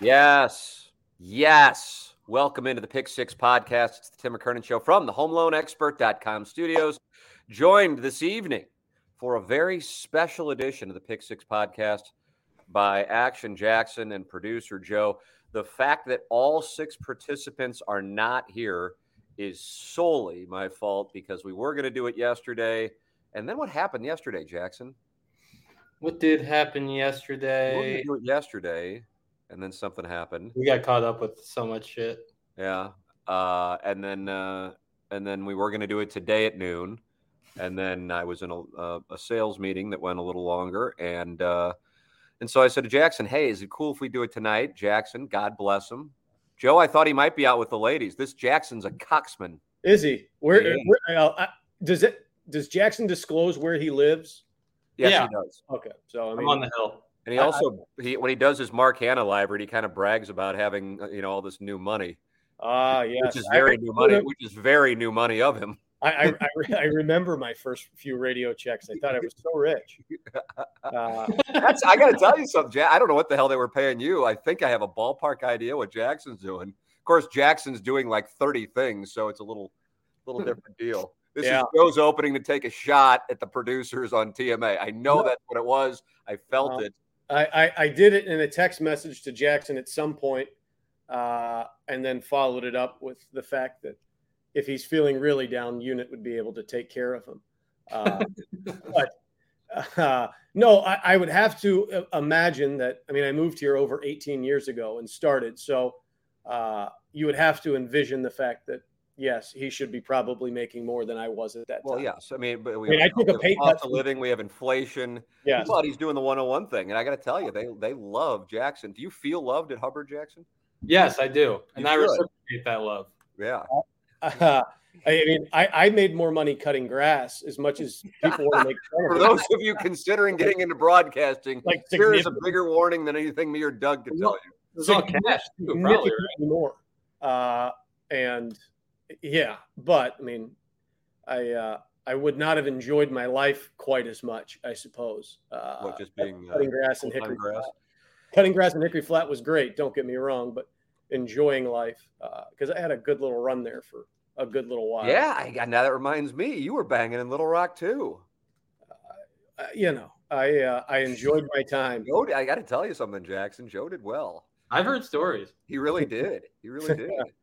Yes. Yes. Welcome into the Pick Six podcast. It's the Tim McKernan Show from the HomeLoanExpert.com studios. Joined this evening for a very special edition of the Pick Six podcast by Action Jackson and producer Joe. The fact that all six participants are not here is solely my fault because we were going to do it yesterday. And then what happened yesterday, Jackson? What did happen We were going yesterday? to do it yesterday, and then something happened. We got caught up with so much shit. Yeah. Uh, and then uh, and then we were going to do it today at noon, and then I was in a, a, a sales meeting that went a little longer, and uh, and so I said to Jackson, "Hey, is it cool if we do it tonight?" Jackson, God bless him. Joe, I thought he might be out with the ladies. This Jackson's a coxman. Is he? Where, Yeah. where uh, I- does it? Does Jackson disclose where he lives? Yes, Yeah. he does. Okay, so I mean, I'm on the hill. And he I- also he when he does his Mark Hanna library, he kind of brags about having uh, you know all this new money, ah, yes, which is very new money, which is very new money of him. I, I, I, re- I remember my first few radio checks. I thought I was so rich. Uh, That's I got to tell you something, Jack. I don't know what the hell they were paying you. I think I have a ballpark idea what Jackson's doing. Of course, Jackson's doing like 30 things, so it's a little little different deal. This Yeah. is Joe's opening to take a shot at the producers on TMA. I know No. that's what it was. I felt No. it. I, I, I did it in a text message to Jackson at some point, uh, and then followed it up with the fact that if he's feeling really down, Unit would be able to take care of him. Uh, but uh, no, I, I would have to uh, imagine that. I mean, I moved here over 18 years ago and started, so uh, you would have to envision the fact that yes, he should be probably making more than I was at that Well, time. Well, yes. I mean, but we I mean, have, I took a pay cost cut of living. We have inflation. Yes. But he's doing the 101 thing, and I got to tell you, they they love Jackson. Do you feel loved at Hubbard Jackson? Yes, I do. And You I should. reciprocate that love. Yeah. Uh, I mean, I, I made more money cutting grass as much as people want to make fun For of me. those of you considering getting into broadcasting, Like here is a bigger warning than anything me or Doug can tell you. It's all cash, too, probably, right? more. Uh, and yeah, but I mean, I uh, I would not have enjoyed my life quite as much, I suppose. Uh, What, just being uh, cutting grass in full-time Hickory grass? Flat. Cutting grass in Hickory Flat was great. Don't get me wrong, but enjoying life because I had a good little run there for a good little while. Yeah, I got, now that reminds me, you were banging in Little Rock too. Uh, you know, I uh, I enjoyed my time. Joe, I got to tell you something, Jackson. Joe did well. I've heard stories. He really did. He really did.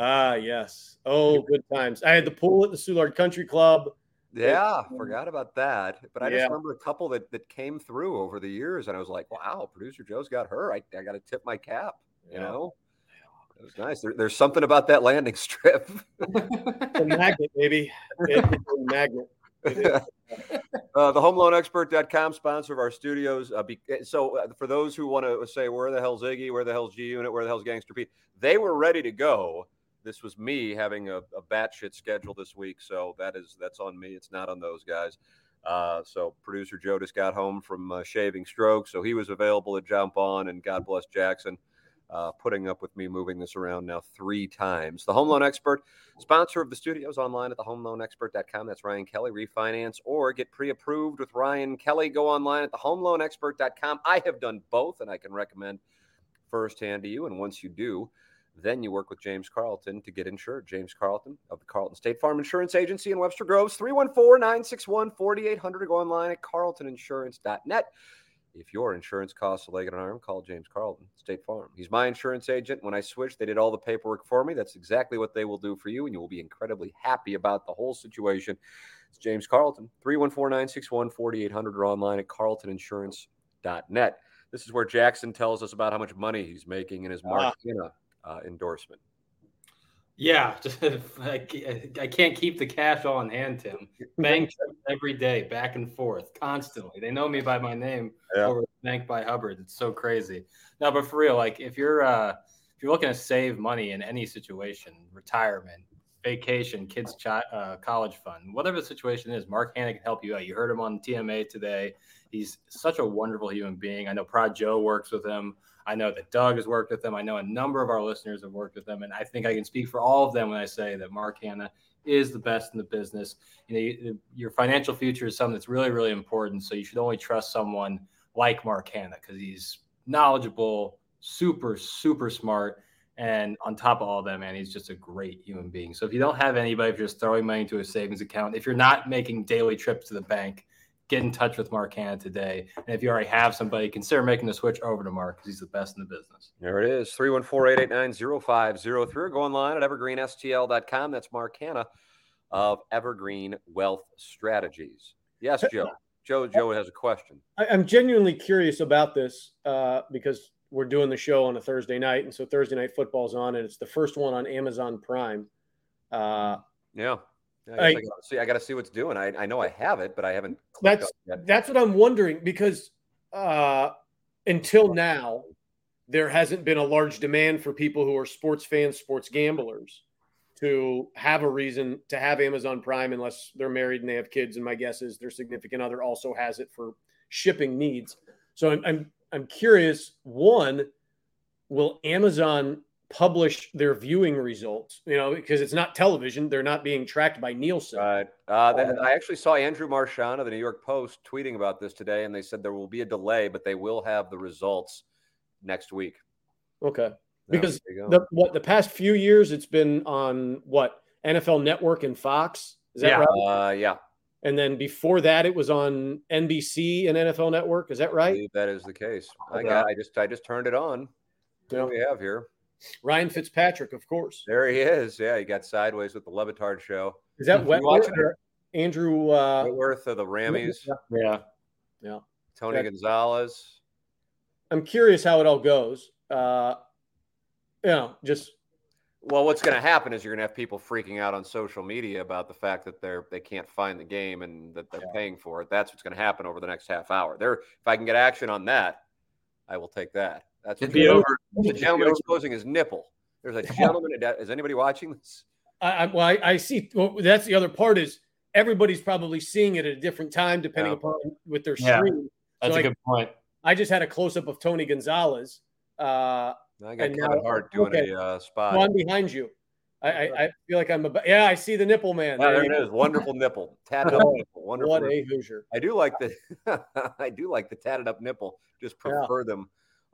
Ah, yes. Oh, good times. I had the pool at the Soulard Country Club. Yeah, forgot about that. But I just remember a couple that, that came through over the years, and I was like, wow, producer Joe's got her. I, I got to tip my cap. You Yeah. know, it was nice. There, there's something about that landing strip. The magnet, baby. It is a magnet. Uh, the homeloanexpert.com sponsor of our studios. Uh, be, so uh, for those who want to say where the hell's Iggy, where the hell's G Unit, where the hell's Gangster Pete, they were ready to go. This was me having a, a batshit schedule this week, so that is that's on me. It's not on those guys. Uh, so producer Joe just got home from uh, shaving stroke, so he was available to jump on, and God bless Jackson. Uh, putting up with me moving this around now three times. The Home Loan Expert, sponsor of the studios online at thehomeloanexpert.com. That's Ryan Kelly. Refinance or get pre approved with Ryan Kelly. Go online at thehomeloanexpert.com. I have done both, and I can recommend firsthand to you. And once you do, then you work with James Carlton to get insured. James Carlton of the Carlton State Farm Insurance Agency in Webster Groves, 314 961 4800. Go online at carltoninsurance.net. If your insurance costs a leg and an arm, call James Carlton, State Farm. He's my insurance agent. When I switched, they did all the paperwork for me. That's exactly what they will do for you, and you will be incredibly happy about the whole situation. It's James Carlton, 314 961 4800 or online at carltoninsurance.net. This is where Jackson tells us about how much money he's making in his Mark Ah. Uh, endorsement. Yeah, I I can't keep the cash all in hand, Tim. Checks every day, back and forth, constantly. They know me by my name Yeah. over bank by Hubbard. It's so crazy. No, but for real, like if you're uh, if you're looking to save money in any situation, retirement, vacation, kids' chi- uh, college fund, whatever the situation is, Mark Hanna can help you out. You heard him on TMA today. He's such a wonderful human being. I know Prod Joe works with him. I know that Doug has worked with them. I know a number of our listeners have worked with them, and I think I can speak for all of them when I say that Mark Hanna is the best in the business. You know, you, your financial future is something that's really, really important. So you should only trust someone like Mark Hanna because he's knowledgeable, super, super smart. And on top of all that, man, he's just a great human being. So if you don't have anybody, if you're just throwing money into a savings account, if you're not making daily trips to the bank, get in touch with Mark Hanna today. And if you already have somebody, consider making the switch over to Mark because he's the best in the business. There it is 314 889 0503. Go online at evergreenstl.com. That's Mark Hanna of Evergreen Wealth Strategies. Yes, Joe. Joe, Joe has a question. I, am genuinely curious about this uh, because we're doing the show on a Thursday night, and so Thursday night football's on, and it's the first one on Amazon Prime. Uh, yeah. I, I, gotta see, I got to see what's doing. I, I know I have it, but I haven't. That's that's what I'm wondering because uh, until now, there hasn't been a large demand for people who are sports fans, sports gamblers, to have a reason to have Amazon Prime unless they're married and they have kids. And my guess is their significant other also has it for shipping needs. So I'm I'm, I'm curious. One, will Amazon publish their viewing results, you know, because it's not television. They're not being tracked by Nielsen. Right. Uh, that, I actually saw Andrew Marchand of the New York Post tweeting about this today, and they said there will be a delay, but they will have the results next week. Okay. Because the what the past few years it's been on what NFL Network and Fox. Is that yeah. right? Uh, yeah. And then before that, it was on NBC and NFL Network. Is that right? that is the case. Okay. I got. I just. I just turned it on. What do we have here? Ryan Fitzpatrick, of course. There he is. Yeah, he got sideways with the Le Batard show. Is that Wentworth Andrew uh, Whitworth of the Rammies? Yeah, yeah. Tony Gonzalez. I'm curious how it all goes. Uh, you know, just well, what's going to happen is you're going to have people freaking out on social media about the fact that they're they can't find the game and that they're yeah. paying for it. That's what's going to happen over the next half hour. There, if I can get action on that, I will take that. That's It'd be over. The gentleman exposing his nipple. There's a gentleman. Is anybody watching this? I, well, I, I see. Well, that's the other part is everybody's probably seeing it at a different time depending yeah. upon with their yeah. screen. That's so a I, good point. I just had a close up of Tony Gonzalez. Uh, I got Kevin now, Hart doing okay. a uh, spot. One behind you. I, I, I, feel like I'm a yeah. I see the nipple man. Yeah, there, it is. Wonderful nipple, tatted up nipple. Wonderful. What a Hoosier! I do like the I do like the tatted up nipple. Just prefer yeah. them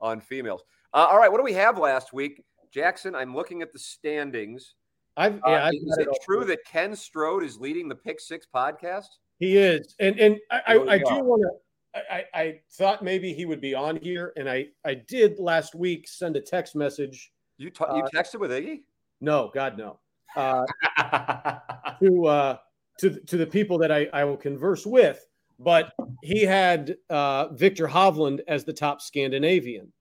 on females. Uh, all right, what do we have last week, Jackson? I'm looking at the standings. I've yeah. Uh, is it, it true that Ken Strode is leading the Pick Six podcast? He is, and and I, I, I do want to I, I thought maybe he would be on here, and I I did last week send a text message. You t- you uh, texted with Iggy? No, God no. Uh, to uh, to to the people that I, I will converse with, but he had uh, Viktor Hovland as the top Scandinavian,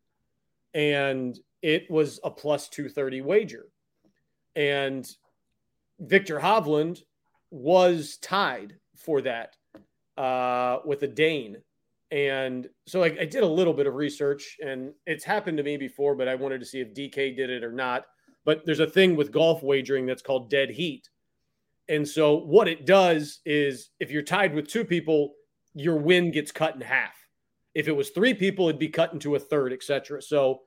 and it was a plus two thirty wager, and Viktor Hovland was tied for that uh, with a Dane and so I, I, did a little bit of research, and it's happened to me before, but I wanted to see if DK did it or not. But there's a thing with golf wagering that's called dead heat. And so what it does is if you're tied with two people, your win gets cut in half. If it was three people, it'd be cut into a third, etc. So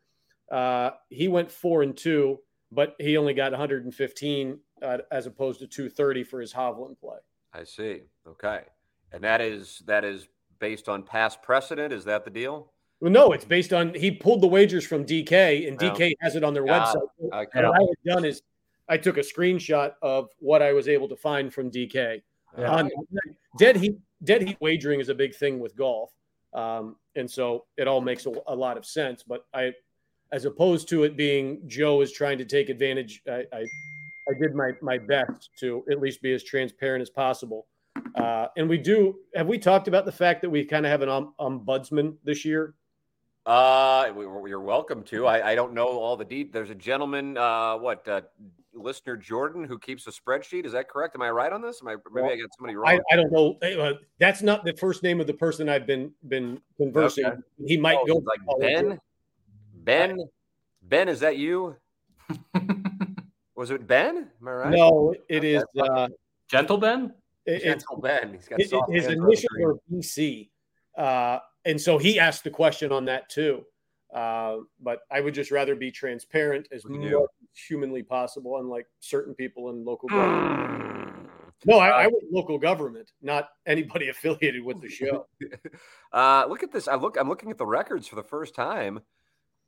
uh, he went four and two, but he only got 115 uh, as opposed to 230 for his Hovland play. I see. Okay, and that is that is based on past precedent? Is that the deal? Well, no, it's based on he pulled the wagers from DK, and DK has it on their website. Okay. What I had done is I took a screenshot of what I was able to find from DK. Yeah. Um, dead heat, dead heat wagering is a big thing with golf, um, and so it all makes a, a, lot of sense. But I, as opposed to it being Joe is trying to take advantage, I, I, I did my my best to at least be as transparent as possible. Uh, and we do. Have we talked about the fact that we kind of have an um, ombudsman this year? Uh, you're welcome to. I, I don't know all the deep. There's a gentleman. Uh, what uh, listener Jordan who keeps a spreadsheet. Is that correct? Am I right on this? Am I maybe Well, I got somebody wrong? I, I don't know. Uh, that's not the first name of the person I've been been conversing. Okay. He might Oh, go like Ben. Ben. Ben, is that you? Was it Ben? Am I right? No, it Okay. is. Uh, Gentle Ben? it- it's Gentle Ben. He's got His, soft his hands initials are BC, uh, and so he asked the question on that too. Uh, but I would just rather be transparent as We much do. as humanly possible, unlike certain people in local Hmm. government. No, I, I want local government, not anybody affiliated with the show. Uh, look at this. I look. I'm looking at the records for the first time.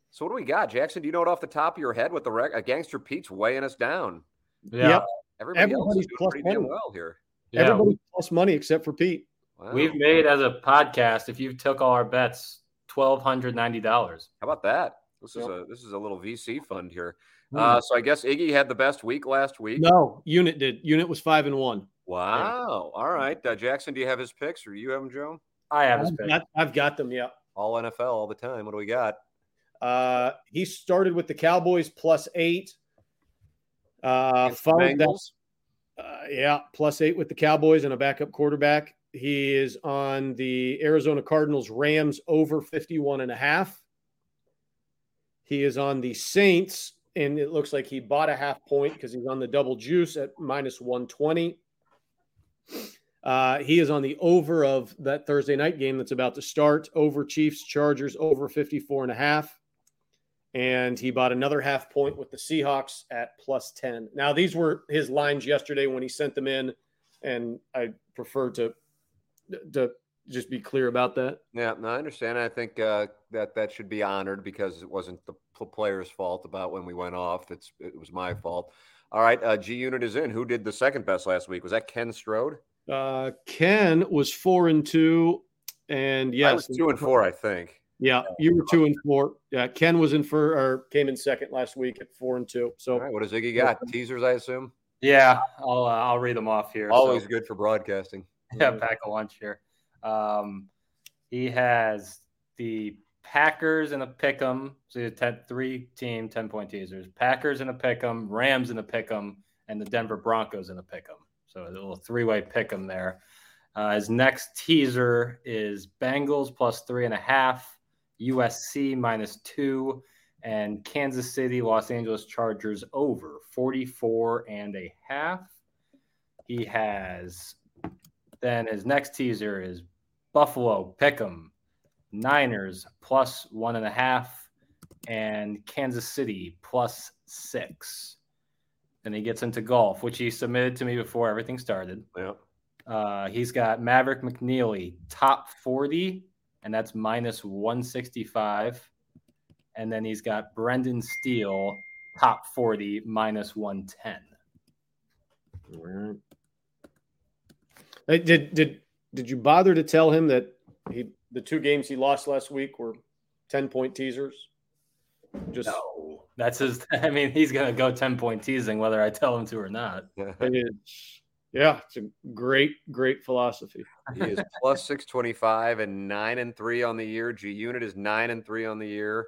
So what do we got, Jackson? Do you know it off the top of your head what the rec- uh, Gangster Pete's weighing us down? Yeah. Yep. Everybody else Everybody's is doing plus pretty money. well here. Yeah. Everybody plus money except for Pete. Wow. We've made as a podcast, if you took all our bets, twelve hundred ninety dollars. How about that? This is a this is a little VC fund here. Hmm. Uh, so I guess Iggy had the best week last week. No, Unit did. Unit was five and one. Wow. All right, uh, Jackson. Do you have his picks, or you have them, Joe? I have his I've got, I've got them. Yeah. All NFL all the time. What do we got? Uh, he started with the Cowboys plus eight. Uh, followed that Bengals? Uh, yeah, plus eight with the Cowboys and a backup quarterback. He is on the Arizona Cardinals Rams over 51 and a half. He is on the Saints, and it looks like he bought a half point because he's on the double juice at minus 120. Uh, he is on the over of that Thursday night game that's about to start. Over Chiefs, Chargers, over 54 and a half. And he bought another half point with the Seahawks at plus 10. Now, these were his lines yesterday when he sent them in, and I prefer to, to just be clear about that. Yeah, no, I understand. I think uh, that that should be honored because it wasn't the player's fault about when we went off. It's it was my fault. All right, uh, G Unit is in. Who did the second best last week? Was that Ken Strode? Uh, Ken was four and two, and I yes, was two and four, I think. Yeah, you were two and four. Yeah, Ken was in for or came in second last week at four and two. So All right, what does Iggy got? Teasers, I assume. Yeah, I'll uh, I'll read them off here. Always So- good for broadcasting. yeah, pack a lunch here. Um, he has the Packers in a pick 'em. So he ten, three team, 10 point teasers. Packers in a pick 'em, Rams in a pick 'em, and the Denver Broncos in a pick 'em. So a little three way pick 'em there. Uh, his next teaser is Bengals plus three and a half, USC minus two, and Kansas City, Los Angeles Chargers over 44 and a half. He has then his next teaser is Buffalo Pick'em, Niners plus one and a half, and Kansas City plus six. Then he gets into golf, which he submitted to me before everything started. Yeah. Uh, he's got Maverick McNealy top 40, and that's minus 165. And then he's got Brendan Steele top 40, minus 110. Hey, did did did you bother to tell him that he the two games he lost last week were ten point teasers? Just No, that's his. I mean, he's gonna go ten point teasing whether I tell him to or not. it is, yeah, it's a great great philosophy. he is plus six twenty five and nine and three on the year. G Unit is nine and three on the year.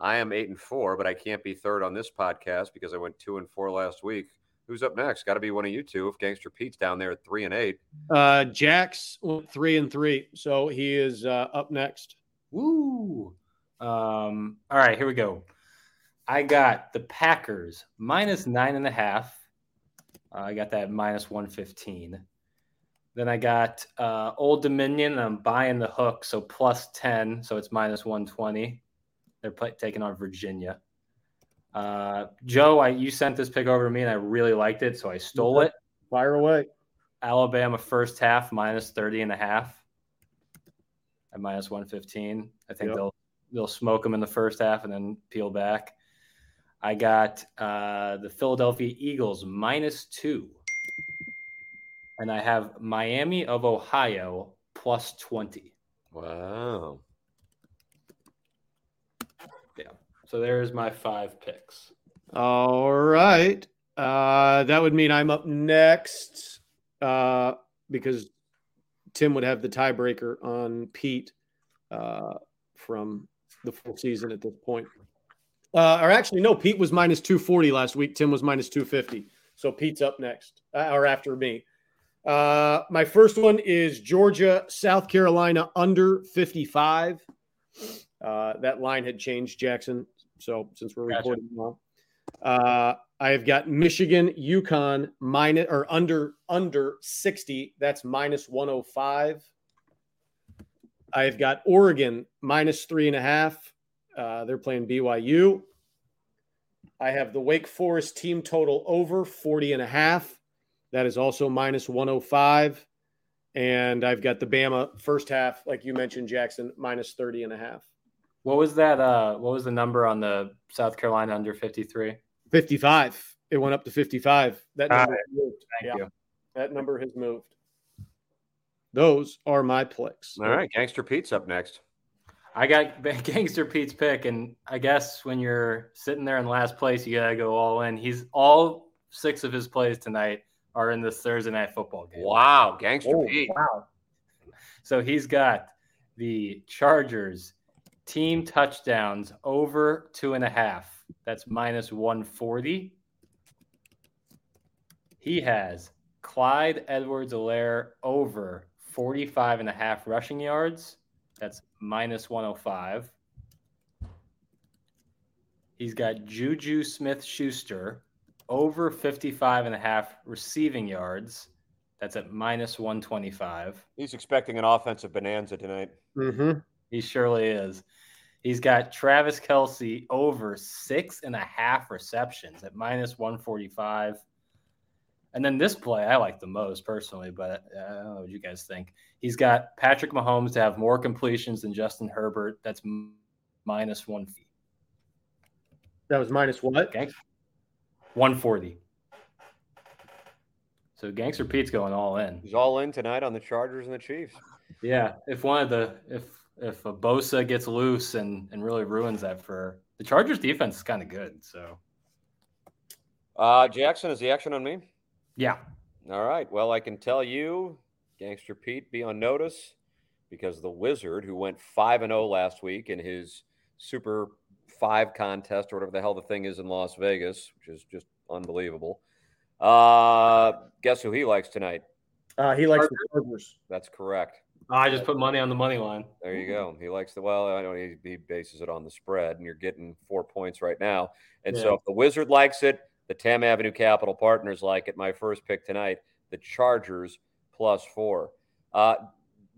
I am eight and four, but I can't be third on this podcast because I went two and four last week. Who's up next? Got to be one of you two. If Gangster Pete's down there at three and eight. Uh, Jax went three and three, so he is uh, up next. Woo! Um, all right, here we go. I got the Packers minus nine and a half. Uh, I got that minus one fifteen. Then I got uh, Old Dominion. I'm buying the hook, so plus ten, so it's minus one twenty. They're play- taking on Virginia. Uh, Joe, I you sent this pick over to me, and I really liked it, so I stole it. Fire away. Alabama first half minus 30 and a half at minus 115. I think Yep. they'll they'll smoke them in the first half and then peel back. I got uh, the Philadelphia Eagles minus two. And I have Miami of Ohio plus 20. Wow. So there's my five picks. All right. Uh, that would mean I'm up next uh, because Tim would have the tiebreaker on Pete uh, from the full season at this point. Uh, or actually, no, Pete was minus 240 last week. Tim was minus 250. So Pete's up next uh, or after me. Uh, my first one is Georgia, South Carolina under 55. Uh, that line had changed, Jackson. So since we're gotcha. recording now, uh, I have got Michigan, UConn minus or under under 60. That's minus 105. I've got Oregon minus three and a half. Uh, they're playing BYU. I have the Wake Forest team total over 40 and a half. That is also minus 105. And I've got the Bama first half, like you mentioned, Jackson, minus 30 and a half. What was that? Uh, what was the number on the South Carolina under 53? 55. It went up to 55. That number moved. Thank yeah. you. That number has moved. Those are my picks. All right. Gangster Pete's up next. I got Gangster Pete's pick. And I guess when you're sitting there in last place, you got to go all in. He's all six of his plays tonight are in this Thursday night football game. Wow. Gangster oh, Pete. Wow. So he's got the Chargers team touchdowns over two and a half. That's minus 140. He has Clyde Edwards Helaire over 45 and a half rushing yards. That's minus 105. He's got Juju Smith Schuster over 55 and a half receiving yards. That's at minus 125. He's expecting an offensive bonanza tonight. Mm-hmm. He surely is. He's got Travis Kelce over six and a half receptions at minus 145. And then this play I like the most personally, but uh, I don't know what you guys think. He's got Patrick Mahomes to have more completions than Justin Herbert. That's minus one fee. That was minus what? Okay. 140. So Gangster Pete's going all in. He's all in tonight on the Chargers and the Chiefs. Yeah. If one of the if if a Bosa gets loose and and really ruins that for the Chargers defense is kind of good. So uh Jackson, is the action on me? Yeah. All right. Well, I can tell you, Gangster Pete, be on notice because the Wizard, who went 5 and 0 last week in his Super 5 contest or whatever the hell the thing is in Las Vegas, which is just unbelievable. Uh, guess who he likes tonight? Uh, he likes the Chargers. That's correct. I just put money on the money line. There you go. He likes the well. I know he, he bases it on the spread, and you're getting four points right now. And yeah. so if the Wizard likes it, the Tam Avenue Capital Partners like it. My first pick tonight, the Chargers plus four. Uh,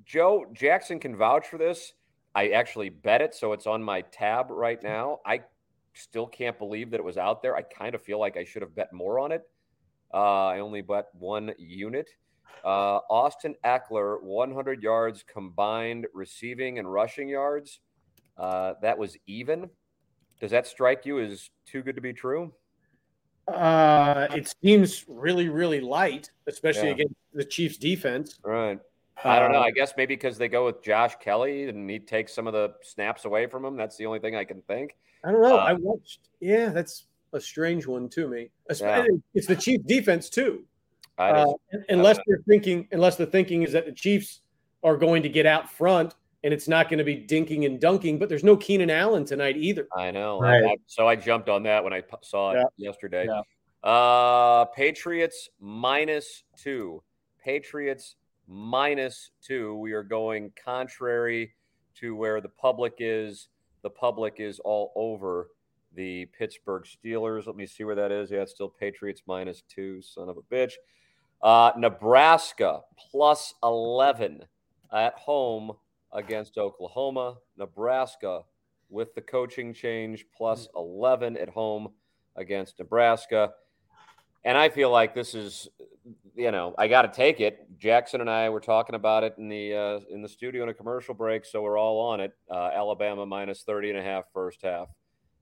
Joe Jackson can vouch for this. I actually bet it, so it's on my tab right now. I still can't believe that it was out there. I kind of feel like I should have bet more on it. Uh, I only bet one unit. Uh, Austin Ekeler, 100 yards combined receiving and rushing yards. Uh, that was even. Does that strike you as too good to be true? Uh, it seems really, really light, especially yeah. against the Chiefs' defense. Right. I don't know. Uh, I guess maybe because they go with Josh Kelley and he takes some of the snaps away from him. That's the only thing I can think. I don't know. Uh, I watched. Yeah, that's a strange one to me. Yeah. It's the Chiefs' defense too. Uh, unless they're thinking, unless the thinking is that the Chiefs are going to get out front and it's not going to be dinking and dunking. But there's no Keenan Allen tonight either. I know. Right. I, so I jumped on that when I saw it yeah. yesterday. Yeah. Uh, Patriots minus two. Patriots minus two. We are going contrary to where the public is. The public is all over the Pittsburgh Steelers. Let me see where that is. Yeah, it's still Patriots minus two. Son of a bitch. Uh, Nebraska plus 11 at home against Oklahoma. Nebraska with the coaching change mm. 11 at home against Nebraska. And I feel like this is, you know, I got to take it. Jackson and I were talking about it in the uh, in the studio in a commercial break, so we're all on it. Uh, Alabama minus 30 and a half first half.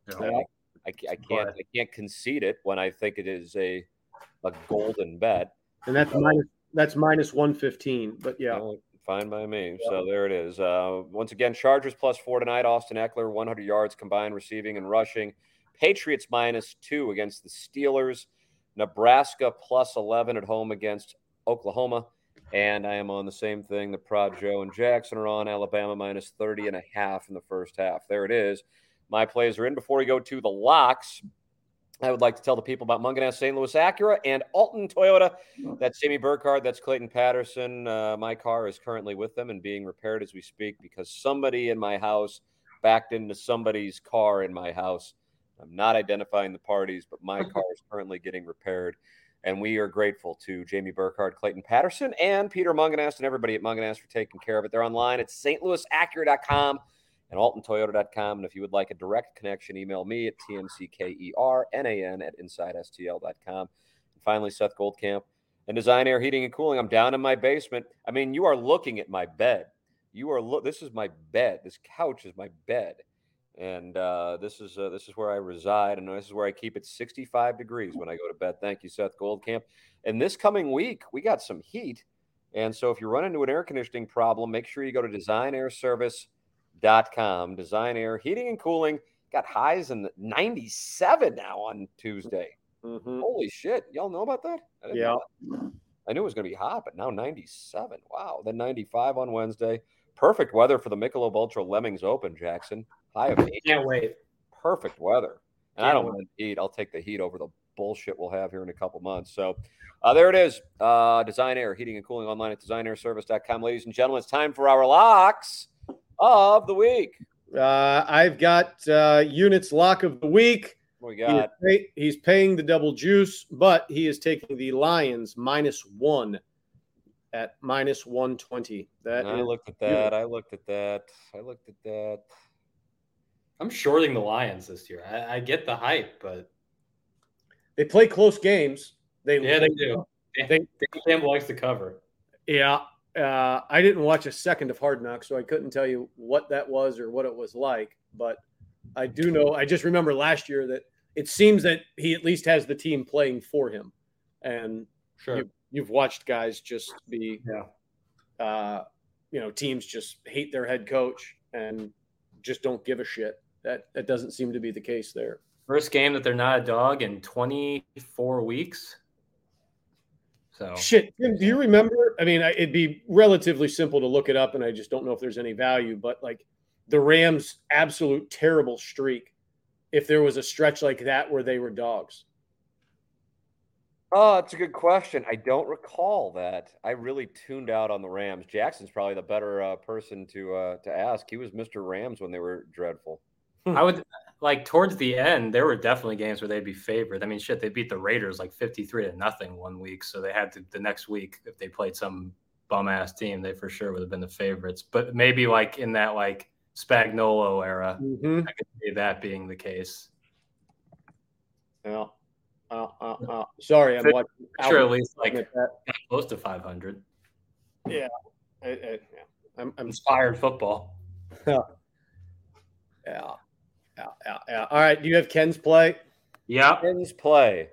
Yeah. I, I, can't I can't concede it when I think it is a a golden bet. And that's minus that's minus 115, but yeah. Fine by me. Yep. So there it is. Uh, once again, Chargers plus four tonight. Austin Ekeler, 100 yards combined receiving and rushing. Patriots minus two against the Steelers. Nebraska plus 11 at home against Oklahoma. And I am on the same thing. The Prod Joe and Jackson are on Alabama minus 30 and a half in the first half. There it is. my plays are in. Before we go to the locks, I would like to tell the people about Mungenast St. Louis Acura and Alton Toyota. That's Jamie Burkhardt. That's Clayton Patterson. Uh, my car is currently with them and being repaired as we speak because somebody in my house backed into somebody's car in my house. I'm not identifying the parties, but my car is currently getting repaired. And we are grateful to Jamie Burkhardt, Clayton Patterson, and Peter Mungenast and everybody at Mungenast for taking care of it. They're online at stlouisacura.com and altontoyota.com. And if you would like a direct connection, email me at tmckernan at insidestl.com. And finally, Seth Goldcamp and Design Air Heating and Cooling. I'm down in my basement. I mean, you are looking at my bed. You are look. This is my bed. This couch is my bed, and uh, this is uh, this is where I reside, and this is where I keep it 65 degrees when I go to bed. Thank you, Seth Goldcamp. And this coming week, we got some heat, and so if you run into an air conditioning problem, make sure you go to Design Air Service com. Design Air Heating and Cooling got highs in 97 now on Tuesday. Mhm. Holy shit. Y'all know about that? I Yeah. that. I knew it was going to be hot, but now 97. Wow. Then 95 on Wednesday. Perfect weather for the Michelob Ultra Lemmings Open, Jackson. High of eight. Can't wait. Perfect weather. And I Can't don't want the heat. I'll take the heat over the bullshit we'll have here in a couple months. So uh, there it is. Uh, Design Air, heating and cooling online at designairservice.com. Ladies and gentlemen, it's time for our locks of the week. Uh, I've got uh, units lock of the week. What we He got? pay- he's paying the double juice, but he is taking the Lions minus one at minus 120. That I looked at that. I looked at that. I looked at that. I'm shorting the Lions this year. I, I get the hype, but they play close games. They yeah, they do. They- Dan Campbell likes to cover. Yeah. Uh, I didn't watch a second of Hard Knocks, so I couldn't tell you what that was or what it was like. But I do know, I just remember last year that it seems that he at least has the team playing for him. And Sure. you, you've watched guys just be, Yeah. uh, you know, teams just hate their head coach and just don't give a shit. That that doesn't seem to be the case there. First game that they're not a dog in 24 weeks. So Shit, Tim, do you remember? I mean, it'd be relatively simple to look it up, and I just don't know if there's any value. But like the Rams' absolute terrible streak, if there was a stretch like that where they were dogs, Oh, that's a good question. I don't recall that. I really tuned out on the Rams. Jackson's probably the better uh, person to uh, to ask. He was Mr. Rams when they were dreadful. I would like towards the end, there were definitely games where they'd be favored. I mean, shit, they beat the Raiders like 53 to nothing one week. So they had to the next week, if they played some bum ass team, they for sure would have been the favorites. But maybe like in that like Spagnuolo era, mm-hmm. I could see that being the case. yeah. Uh, uh, uh. Sorry, I'm Sure, watching. Sure, at least like that. close to 500. I, I, yeah. I'm, I'm Inspired football. yeah, yeah, yeah, yeah. All right, do you have Ken's play? Yep. Ken's play.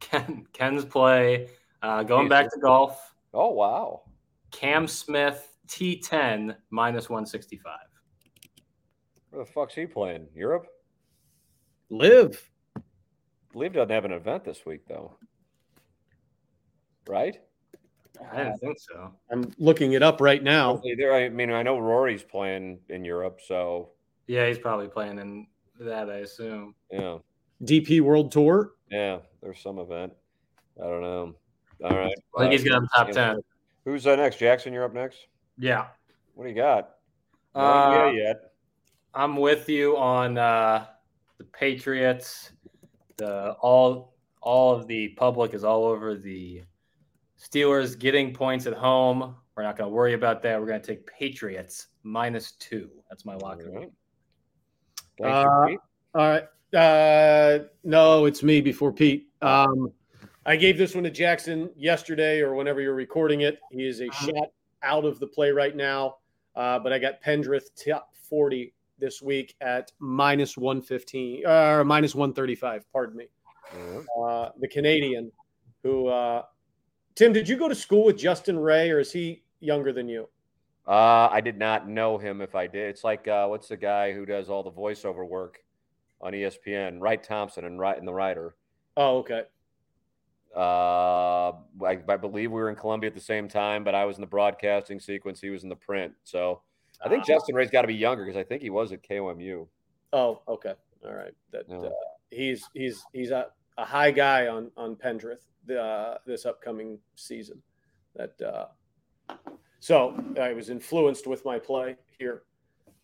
Ken, Ken's play. Uh, going back to golf. Oh wow. Cam Smith T10 minus 165. Where the fuck's he playing? Europe? LIV. Believe doesn't have an event this week though. Right? I didn't think so. I'm looking it up right now. Either I mean I know Rory's playing in Europe, so Yeah, he's probably playing in that, I assume. yeah. DP World Tour. Yeah, there's some event. I don't know. All right. I think he's Uh, got top 10. Who's uh, next? Jackson, you're up next. Yeah. What do you got? No Uh, NBA yet. I'm with you on uh, the Patriots. The all all of the public is all over the Steelers getting points at home. We're not going to worry about that. We're going to take Patriots minus two. That's my lock. of the All week. right. Uh? All right. Uh, no, it's me before Pete. Um, I gave this one to Jackson yesterday or whenever you're recording it. He is a shot out of the play right now. Uh, but I got Pendrith top 40 this week at minus 115 or minus 135. Pardon me. Uh, the Canadian who, uh, Tim, did you go to school with Justin Ray or is he younger than you? Uh, I did not know him. If I did, it's like uh, what's the guy who does all the voiceover work on ESPN? Wright Thompson and Wright and the writer. Oh, okay. Uh, I, I believe we were in Columbia at the same time, but I was in the broadcasting sequence. He was in the print. So I think Uh, Justin Ray's got to be younger because I think he was at KOMU. Oh, okay, all right. That No. uh, he's he's he's a, a high guy on on Pendrith uh, this upcoming season. That uh, so I was influenced with my play here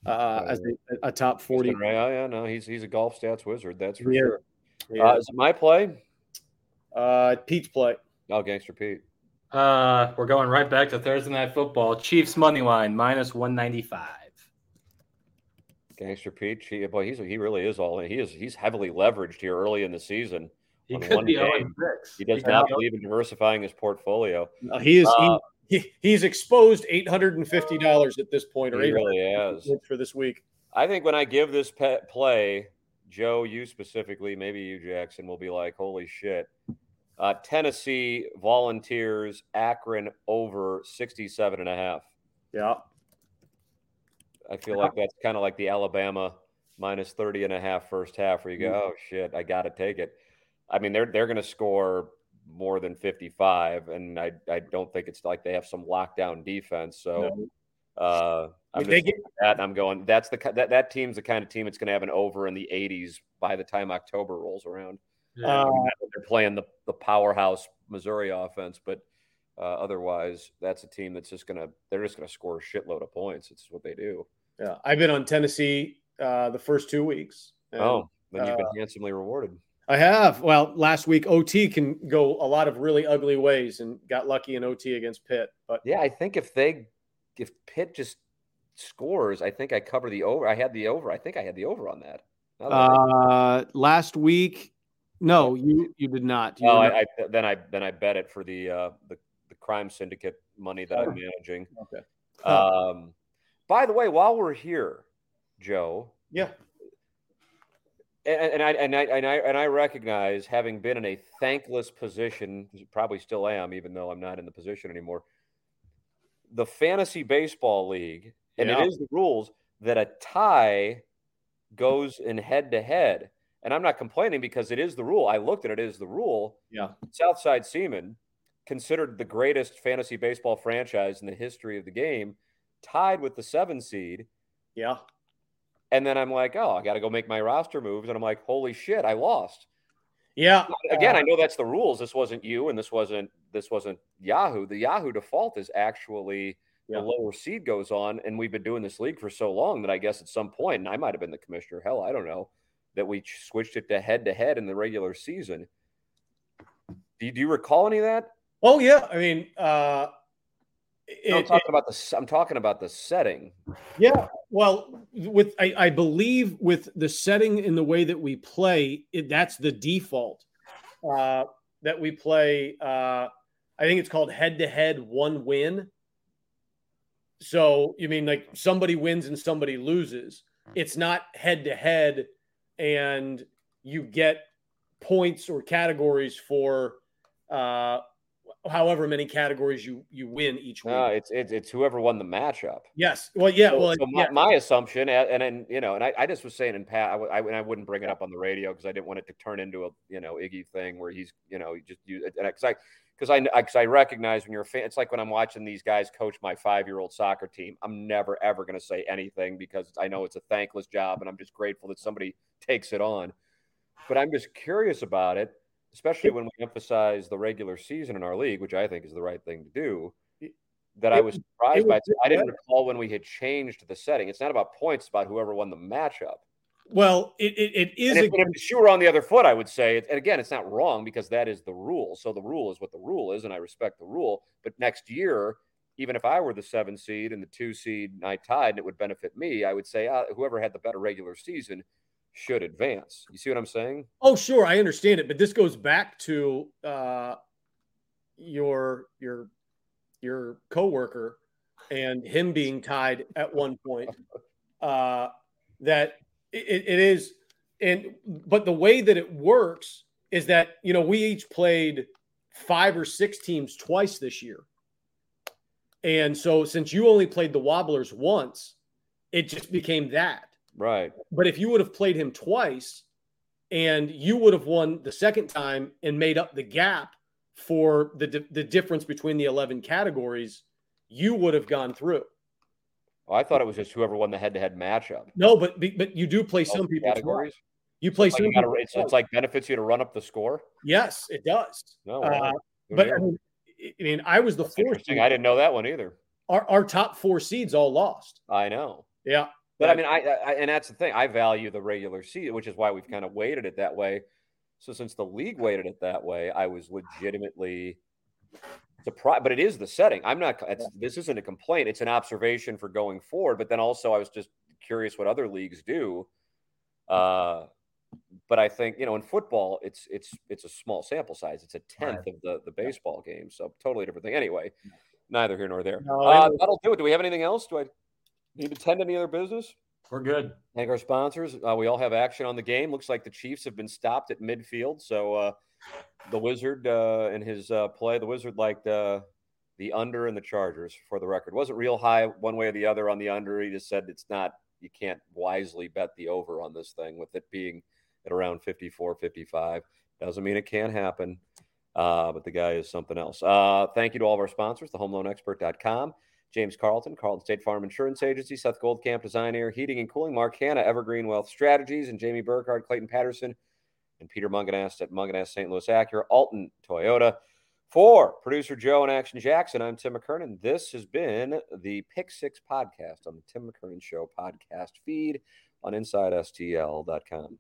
uh, as a, a top forty. Right, yeah, yeah, no, he's he's a golf stats wizard. That's for Yeah. sure. Yeah. Uh, is it my play? Uh, Pete's play. Oh, Gangster Pete. Uh, we're going right back to Thursday night football. Chiefs money line minus one ninety five. Gangster Pete. He, boy, he's he really is all in. He is he's heavily leveraged here early in the season. He On could one be game. 0 6. He does not believe in diversifying his portfolio. Uh, he is Uh, he, he, he's exposed eight hundred and fifty dollars at this point, or He really has. for this week. I think when I give this pet play, Joe, you specifically, maybe you, Jackson, will be like, holy shit. Uh, Tennessee volunteers Akron over 67 and a half. Yeah, I feel like that's kind of like the Alabama minus 30 and a half first half where you go, oh shit, I got to take it. I mean, they're they're going to score more than 55 and I I don't think it's like they have some lockdown defense. So uh I I'm just get, that I'm going that's the that that team's the kind of team that's going to have an over in the 80s by the time October rolls around. Yeah. uh, They're playing the the powerhouse Missouri offense, but uh, otherwise, that's a team that's just gonna they're just gonna score a shitload of points. It's what they do. yeah. I've been on Tennessee uh, the first two weeks. and oh, then you've uh, been handsomely rewarded. I have. Well, last week OT can go a lot of really ugly ways, and got lucky in OT against Pitt. But Yeah, I think if they if Pitt just scores, I think I cover the over. I had the over. I think I had the over on that. Now that I- uh, last week, no, you you did not. You not. I, I then I then I bet it for the uh, the the crime syndicate money that I'm managing. okay. Um, by the way, while we're here, Joe, Yeah. And, and I and I and I and I recognize having been in a thankless position, probably still am, even though I'm not in the position anymore. The fantasy baseball league, and Yeah. it is the rules that a tie goes in head to head. And I'm not complaining because it is the rule. I looked at it as the rule. Yeah. Southside Seaman, considered the greatest fantasy baseball franchise in the history of the game, tied with the seven seed. Yeah. And then I'm like, oh, I got to go make my roster moves. And I'm like, holy shit, I lost. Yeah. Again, I know that's the rules. This wasn't you, and this wasn't this wasn't Yahoo. The Yahoo default is actually Yeah. the lower seed goes on, and we've been doing this league for so long that I guess at some point, and I might have been the commissioner. Hell, I don't know that we switched it to head to head in the regular season. Do you, do you recall any of that? Oh yeah. I mean, uh, No, I'm it- talking about the I'm talking about the setting. Yeah, well, with I, I believe with the setting in the way that we play, it, that's the default uh, that we play. Uh, I think it's called head to head, one win. So you mean like somebody wins and somebody loses? It's not head to head, and you get points or categories for uh, however many categories you you win each week. No, it's, it's it's whoever won the matchup. yes, well, yeah, So- well, so my, yeah. my assumption, and and, you know, and I, I just was saying in Pat, I, I, and I wouldn't bring it up on the radio because I didn't want it to turn into a you know Iggy thing where he's you know he just you and because I because I because I recognize when you're a fan, it's like when I'm watching these guys coach my five year old soccer team. I'm never ever going to say anything because I know it's a thankless job, and I'm just grateful that somebody takes it on. But I'm just curious about it, especially when we emphasize the regular season in our league, which I think is the right thing to do. That I It was was- surprised it by. was I didn't recall when we had changed the setting. It's not about points; it's about whoever won the matchup. Well, it, it, it is And if, and if the shoe were on the other foot, I would say, and again, it's not wrong because that is the rule. So the rule is what the rule is, and I respect the rule. But next year, even if I were the seven seed and the two seed and I tied and it would benefit me, I would say uh, whoever had the better regular season should advance. You see what I'm saying? Oh, sure, I understand it, but this goes back to uh, your your your coworker and him being tied at one point. Uh, that it, it is, and but the way that it works is that you know we each played five or six teams twice this year, and so since you only played the Wobblers once, it just became that. Right. But if you would have played him twice and you would have won the second time and made up the gap for the, the difference between the 11 categories, you would have gone through. Oh, I thought it was just whoever won the head-to-head matchup. No, but but you do play some people. categories. twice. You play Like some gotta, it's, like benefits you to run up the score. yes, it does. No, Uh, wow. Who But? I mean, I mean, I was the That's fourth. interesting. I didn't know that one either. Our, our top four seeds all lost. I know. Yeah, But I mean, I, I and that's the thing. I value the regular season, which is why we've kind of weighted it that way. So since the league weighted it that way, I was legitimately surprised. But it is the setting. I'm not. It's, this isn't a complaint. It's an observation for going forward. But then also, I was just curious what other leagues do. Uh, but I think you know in football, it's it's it's a small sample size. It's a tenth of the the baseball game, so totally different thing. Anyway, neither here nor there. No, uh, that'll do it. Do we have anything else? Do I need to tend to any other business? We're good. Thank our sponsors. Uh, we all have action on the game. Looks like the Chiefs have been stopped at midfield. So uh, the Wizard uh, in his uh, play, the Wizard liked uh, the under and the Chargers for the record. Wasn't real high one way or the other on the under. He just said it's not, you can't wisely bet the over on this thing with it being at around 54, 55. Doesn't mean it can't happen. Uh, but the guy is something else. Uh, thank you to all of our sponsors, thehomeloanexpert.com. James Carlton, Carlton State Farm Insurance Agency, Seth Goldcamp, Design Air Heating and Cooling, Mark Hanna, Evergreen Wealth Strategies, and Jamie Burkhardt, Clayton Patterson, and Peter Mungenast at Mungenast St. Louis Acura, Alton Toyota. For producer Joe and Action Jackson, I'm Tim McKernan. This has been the Pick Six podcast on the Tim McKernan Show podcast feed on InsideSTL.com.